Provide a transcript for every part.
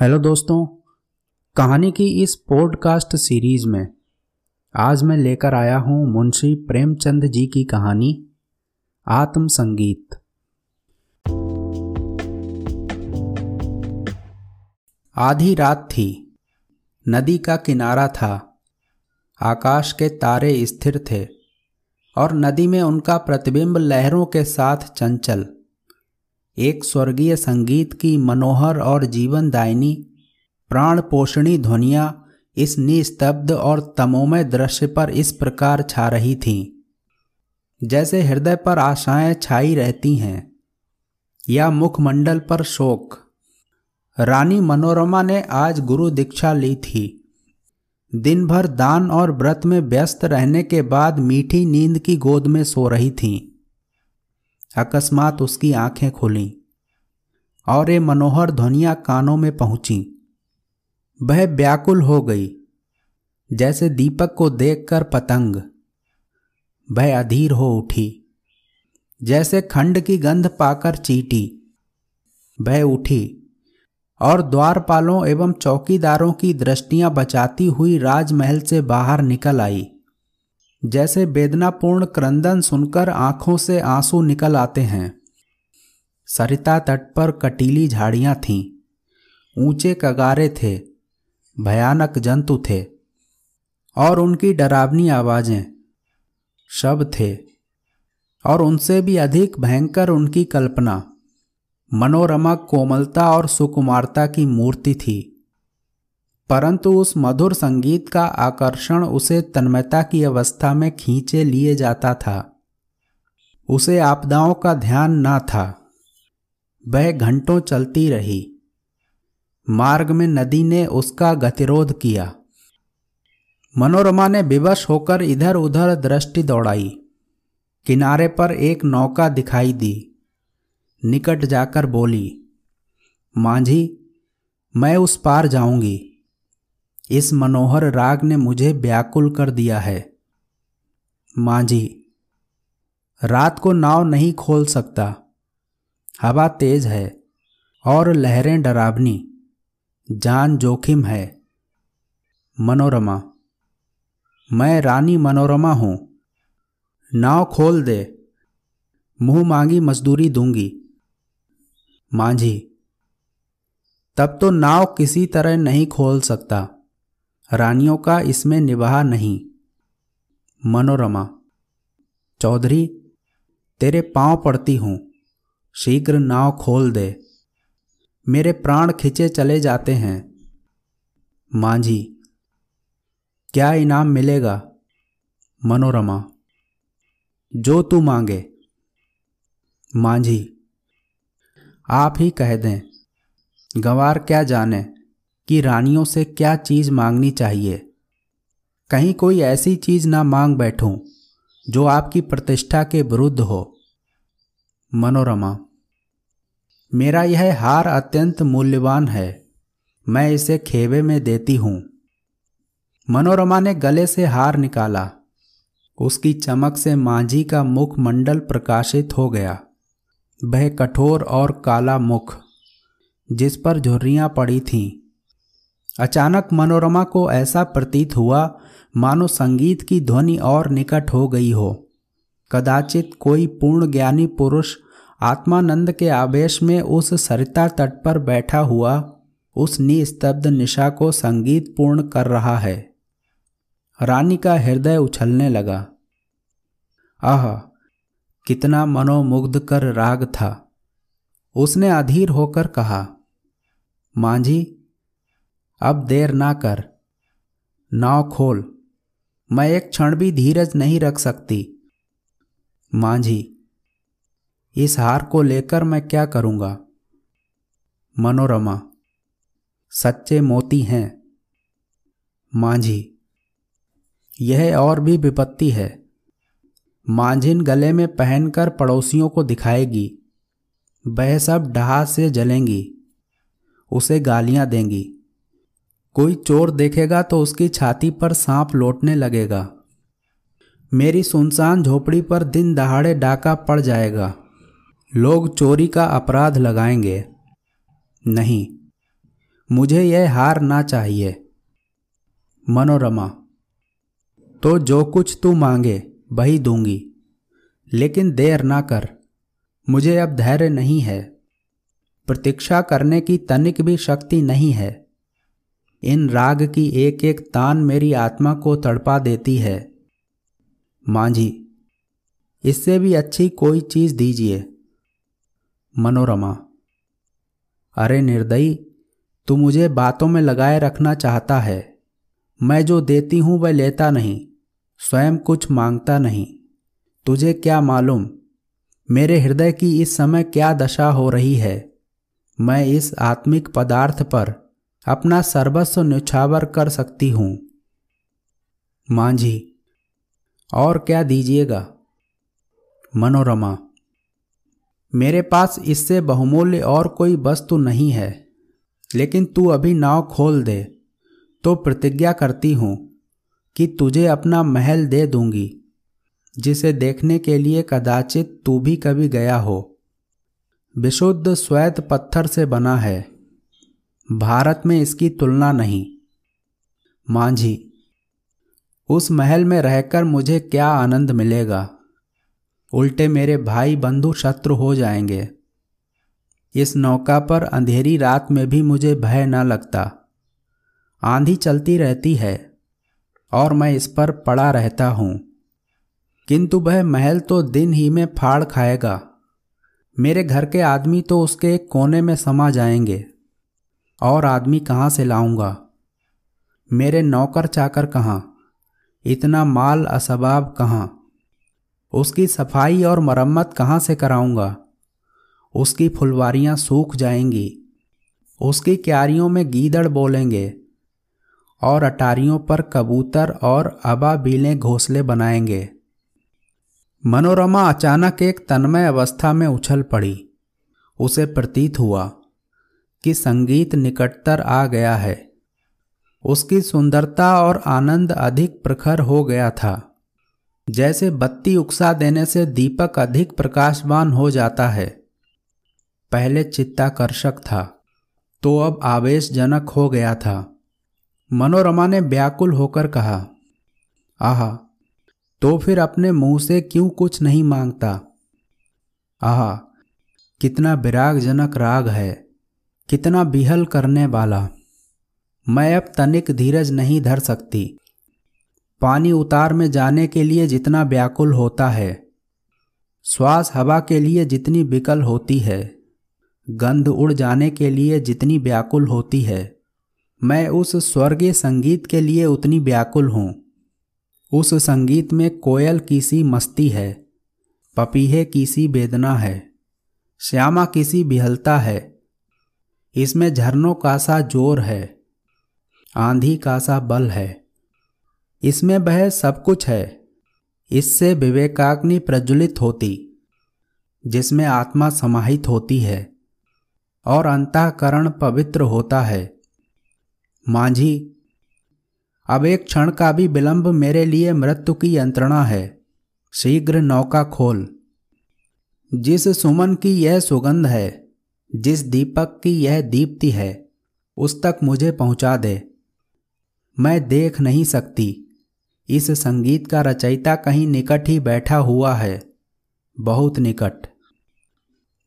Hello दोस्तों, कहानी की इस पॉडकास्ट सीरीज़ में आज मैं लेकर आया हूँ मुंशी प्रेमचंद जी की कहानी आत्म संगीत आधी रात थी, नदी का किनारा था, आकाश के तारे स्थिर थे, और नदी में उनका प्रतिबिंब लहरों के साथ चंचल। एक स्वर्गीय संगीत की मनोहर और जीवनदायिनी प्राण पोषणी ध्वनिया इस निस्तब्ध और तमोमय दृश्य पर इस प्रकार छा रही थीं। जैसे हृदय पर आशाएँ छाई रहती हैं, या मुखमंडल पर शोक। रानी मनोरमा ने आज गुरु दीक्षा ली थी। दिन भर दान और व्रत में व्यस्त रहने के बाद मीठी नींद की गोद में सो रही थीं। अकस्मात उसकी आँखें खुली और ये मनोहर ध्वनिया कानों में पहुँची। वह व्याकुल हो गई, जैसे दीपक को देखकर पतंग। वह अधीर हो उठी, जैसे खंड की गंध पाकर चीटी। वह उठी और द्वारपालों एवं चौकीदारों की दृष्टियाँ बचाती हुई राजमहल से बाहर निकल आई। जैसे वेदनापूर्ण क्रंदन सुनकर आँखों से आँसू निकल आते हैं। सरिता तट पर कटीली झाड़ियाँ थीं। ऊँचे कगारे थे। भयानक जंतु थे। और उनकी डरावनी आवाज़ें शब थे। और उनसे भी अधिक भयंकर उनकी कल्पना। मनोरमा कोमलता और सुकुमारता की मूर्ति थी। परंतु उस मधुर संगीत का आकर्षण उसे तन्मयता की अवस्था में खींचे लिए जाता था। उसे आपदाओं का ध्यान ना था। वह घंटों चलती रही। मार्ग में नदी ने उसका गतिरोध किया। मनोरमा ने विवश होकर इधर उधर दृष्टि दौड़ाई। किनारे पर एक नौका दिखाई दी। निकट जाकर बोली, मांझी, मैं उस पार जाऊँगी। इस मनोहर राग ने मुझे व्याकुल कर दिया है। मांझी रात को नाव नहीं खोल सकता। हवा तेज है और लहरें डरावनी। जान जोखिम है। मनोरमा, मैं रानी मनोरमा हूँ। नाव खोल दे। मुँह मांगी मजदूरी दूँगी। मांझी तब तो नाव किसी तरह नहीं खोल सकता। रानियों का इसमें निवाह नहीं। मनोरमा, चौधरी, तेरे पाँव पड़ती हूँ, शीघ्र नाव खोल दे। मेरे प्राण खिंचे चले जाते हैं। मांझी, क्या इनाम मिलेगा? मनोरमा, जो तू मांगे। मांझी, आप ही कह दें, गंवार क्या जाने? कि रानियों से क्या चीज़ मांगनी चाहिए। कहीं कोई ऐसी चीज़ ना मांग बैठूं, जो आपकी प्रतिष्ठा के विरुद्ध हो। मनोरमा, मेरा यह हार अत्यंत मूल्यवान है, मैं इसे खेवे में देती हूँ। मनोरमा ने गले से हार निकाला। उसकी चमक से मांझी का मुख मंडल प्रकाशित हो गया। वह कठोर और काला मुख, जिस पर झुर्रियाँ पड़ी थीं। अचानक मनोरमा को ऐसा प्रतीत हुआ, मानो संगीत की ध्वनि और निकट हो गई हो। कदाचित कोई पूर्ण ज्ञानी पुरुष आत्मानंद के आवेश में उस सरिता तट पर बैठा हुआ, उस निस्तब्ध निशा को संगीत पूर्ण कर रहा है। रानी का हृदय उछलने लगा। आह, कितना मनोमुग्ध कर राग था। उसने अधीर होकर कहा, मांझी अब देर ना कर। नाव खोल। मैं एक क्षण भी धीरज नहीं रख सकती। मांझी, इस हार को लेकर मैं क्या करूँगा? मनोरमा, सच्चे मोती हैं। मांझी, यह और भी विपत्ति है। मांझिन गले में पहनकर पड़ोसियों को दिखाएगी। वह सब डहा से जलेंगी। उसे गालियाँ देंगी। कोई चोर देखेगा तो उसकी छाती पर सांप लौटने लगेगा। मेरी सुनसान झोपड़ी पर दिन दहाड़े डाका पड़ जाएगा। लोग चोरी का अपराध लगाएँगे। नहीं, मुझे यह हार ना चाहिए। मनोरमा तो जो कुछ तू मांगे वही दूँगी, लेकिन देर ना कर, मुझे अब धैर्य नहीं है। प्रतीक्षा करने की तनिक भी शक्ति नहीं है। इन राग की एक एक तान मेरी आत्मा को तड़पा देती है। मांझी इससे भी अच्छी कोई चीज़ दीजिए। मनोरमा, अरे निर्दयी, तू मुझे बातों में लगाए रखना चाहता है। मैं जो देती हूँ वह लेता नहीं, स्वयं कुछ माँगता नहीं। तुझे क्या मालूम, मेरे हृदय की इस समय क्या दशा हो रही है। मैं इस आत्मिक पदार्थ पर अपना सर्वस्व न्यौछावर कर सकती हूँ। मांझी और क्या दीजिएगा? मनोरमा, मेरे पास इससे बहुमूल्य और कोई वस्तु नहीं है, लेकिन तू अभी नाव खोल दे तो प्रतिज्ञा करती हूँ कि तुझे अपना महल दे दूँगी, जिसे देखने के लिए कदाचित तू भी कभी गया हो। विशुद्ध श्वेत पत्थर से बना है। भारत में इसकी तुलना नहीं। मांझी, उस महल में रहकर मुझे क्या आनंद मिलेगा? उल्टे मेरे भाई बंधु शत्रु हो जाएँगे। इस नौका पर अंधेरी रात में भी मुझे भय न लगता। आंधी चलती रहती है, और मैं इस पर पड़ा रहता हूँ। किंतु वह महल तो दिन ही में फाड़ खाएगा। मेरे घर के आदमी तो उसके कोने में समा जाएँगे। और आदमी कहाँ से लाऊँगा? मेरे नौकर चाकर कहाँ? इतना माल असबाब कहाँ? उसकी सफ़ाई और मरम्मत कहाँ से कराऊँगा? उसकी फुलवारियाँ सूख जाएँगी। उसकी क्यारियों में गीदड़ बोलेंगे। और अटारियों पर कबूतर और अबाबीलें घोंसले बनाएँगे। मनोरमा अचानक एक तन्मय अवस्था में उछल पड़ी। उसे प्रतीत हुआ कि संगीत निकटतर आ गया है। उसकी सुंदरता और आनंद अधिक प्रखर हो गया था। जैसे बत्ती उकसा देने से दीपक अधिक प्रकाशवान हो जाता है। पहले चित्ताकर्षक था तो अब आवेशजनक हो गया था। मनोरमा ने व्याकुल होकर कहा, आहा तो फिर अपने मुँह से क्यों कुछ नहीं माँगता? आहा, कितना विरागजनक राग है। कितना बिहल करने वाला। मैं अब तनिक धीरज नहीं धर सकती। पानी उतार में जाने के लिए जितना व्याकुल होता है। श्वास हवा के लिए जितनी विकल होती है। गंध उड़ जाने के लिए जितनी व्याकुल होती है। मैं उस स्वर्गीय संगीत के लिए उतनी व्याकुल हूँ। उस संगीत में कोयल की सी मस्ती है। पपीहे की सी वेदना है। श्यामा की सी बिहलता है। इसमें झरनों का सा ज़ोर है, आंधी का सा बल है। इसमें वह सब कुछ है। इससे विवेकाग्नि प्रज्वलित होती, जिसमें आत्मा समाहित होती है, और अंतकरण पवित्र होता है। मांझी, अब एक क्षण का भी विलंब मेरे लिए मृत्यु की यंत्रणा है। शीघ्र नौका खोल। जिस सुमन की यह सुगंध है जिस दीपक की यह दीप्ति है, उस तक मुझे पहुँचा दे। मैं देख नहीं सकती। इस संगीत का रचयिता कहीं निकट ही बैठा हुआ है, बहुत निकट।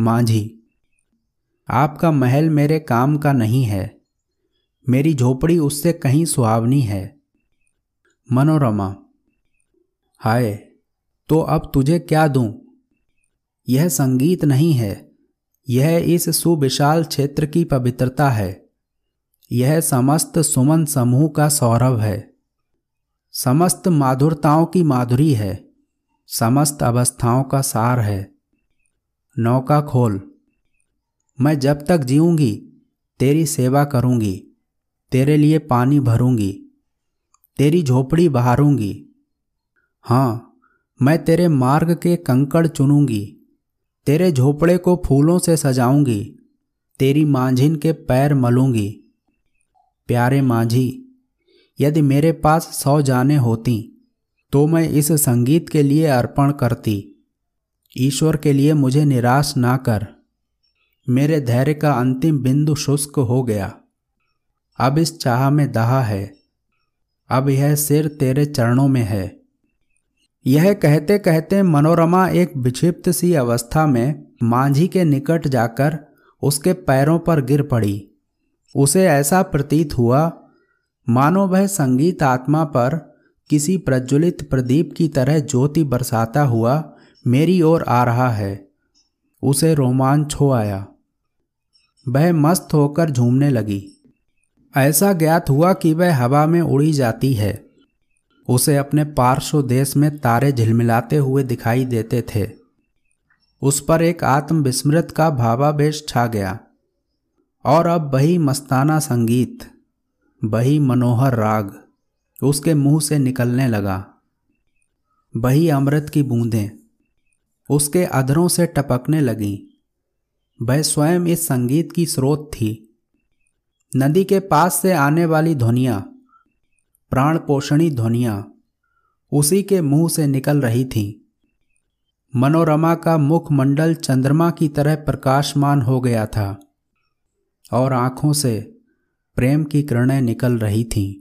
मांझी, आपका महल मेरे काम का नहीं है। मेरी झोपड़ी उससे कहीं सुहावनी है। मनोरमा, हाय तो अब तुझे क्या दूँ? यह संगीत नहीं है। यह इस सुविशाल क्षेत्र की पवित्रता है। यह समस्त सुमन समूह का सौरभ है। समस्त माधुरताओं की माधुरी है। समस्त अवस्थाओं का सार है। नौका खोल। मैं जब तक जीऊँगी, तेरी सेवा करूँगी, तेरे लिए पानी भरूँगी, तेरी झोपड़ी बहारूँगी। हाँ मैं तेरे मार्ग के कंकड़ चुनूँगी। तेरे झोपड़े को फूलों से सजाऊँगी, तेरी मांझिन के पैर मलूँगी। प्यारे मांझी, यदि मेरे पास सौ जाने होती तो मैं इस संगीत के लिए अर्पण करती। ईश्वर के लिए मुझे निराश ना कर। मेरे धैर्य का अंतिम बिंदु शुष्क हो गया। अब इस चाह में दहा है। अब यह सिर तेरे चरणों में है। यह कहते कहते मनोरमा एक विक्षिप्त सी अवस्था में मांझी के निकट जाकर उसके पैरों पर गिर पड़ी। उसे ऐसा प्रतीत हुआ, मानो वह संगीत आत्मा पर किसी प्रज्वलित प्रदीप की तरह ज्योति बरसाता हुआ मेरी ओर आ रहा है। उसे रोमांच हो आया। वह मस्त होकर झूमने लगी। ऐसा ज्ञात हुआ कि वह हवा में उड़ी जाती है। उसे अपने पार्श्व देश में तारे झिलमिलाते हुए दिखाई देते थे। उस पर एक आत्मविस्मृत का भावावेश छा गया। और अब वही मस्ताना संगीत, वही मनोहर राग उसके मुँह से निकलने लगा। वही अमृत की बूंदें उसके अधरों से टपकने लगीं। वह स्वयं इस संगीत की स्रोत थी। नदी के पास से आने वाली ध्वनियाँ प्राणपोषणी ध्वनिया उसी के मुँह से निकल रही थीं। मनोरमा का मुखमंडल चंद्रमा की तरह प्रकाशमान हो गया था और आँखों से प्रेम की किरणें निकल रही थीं।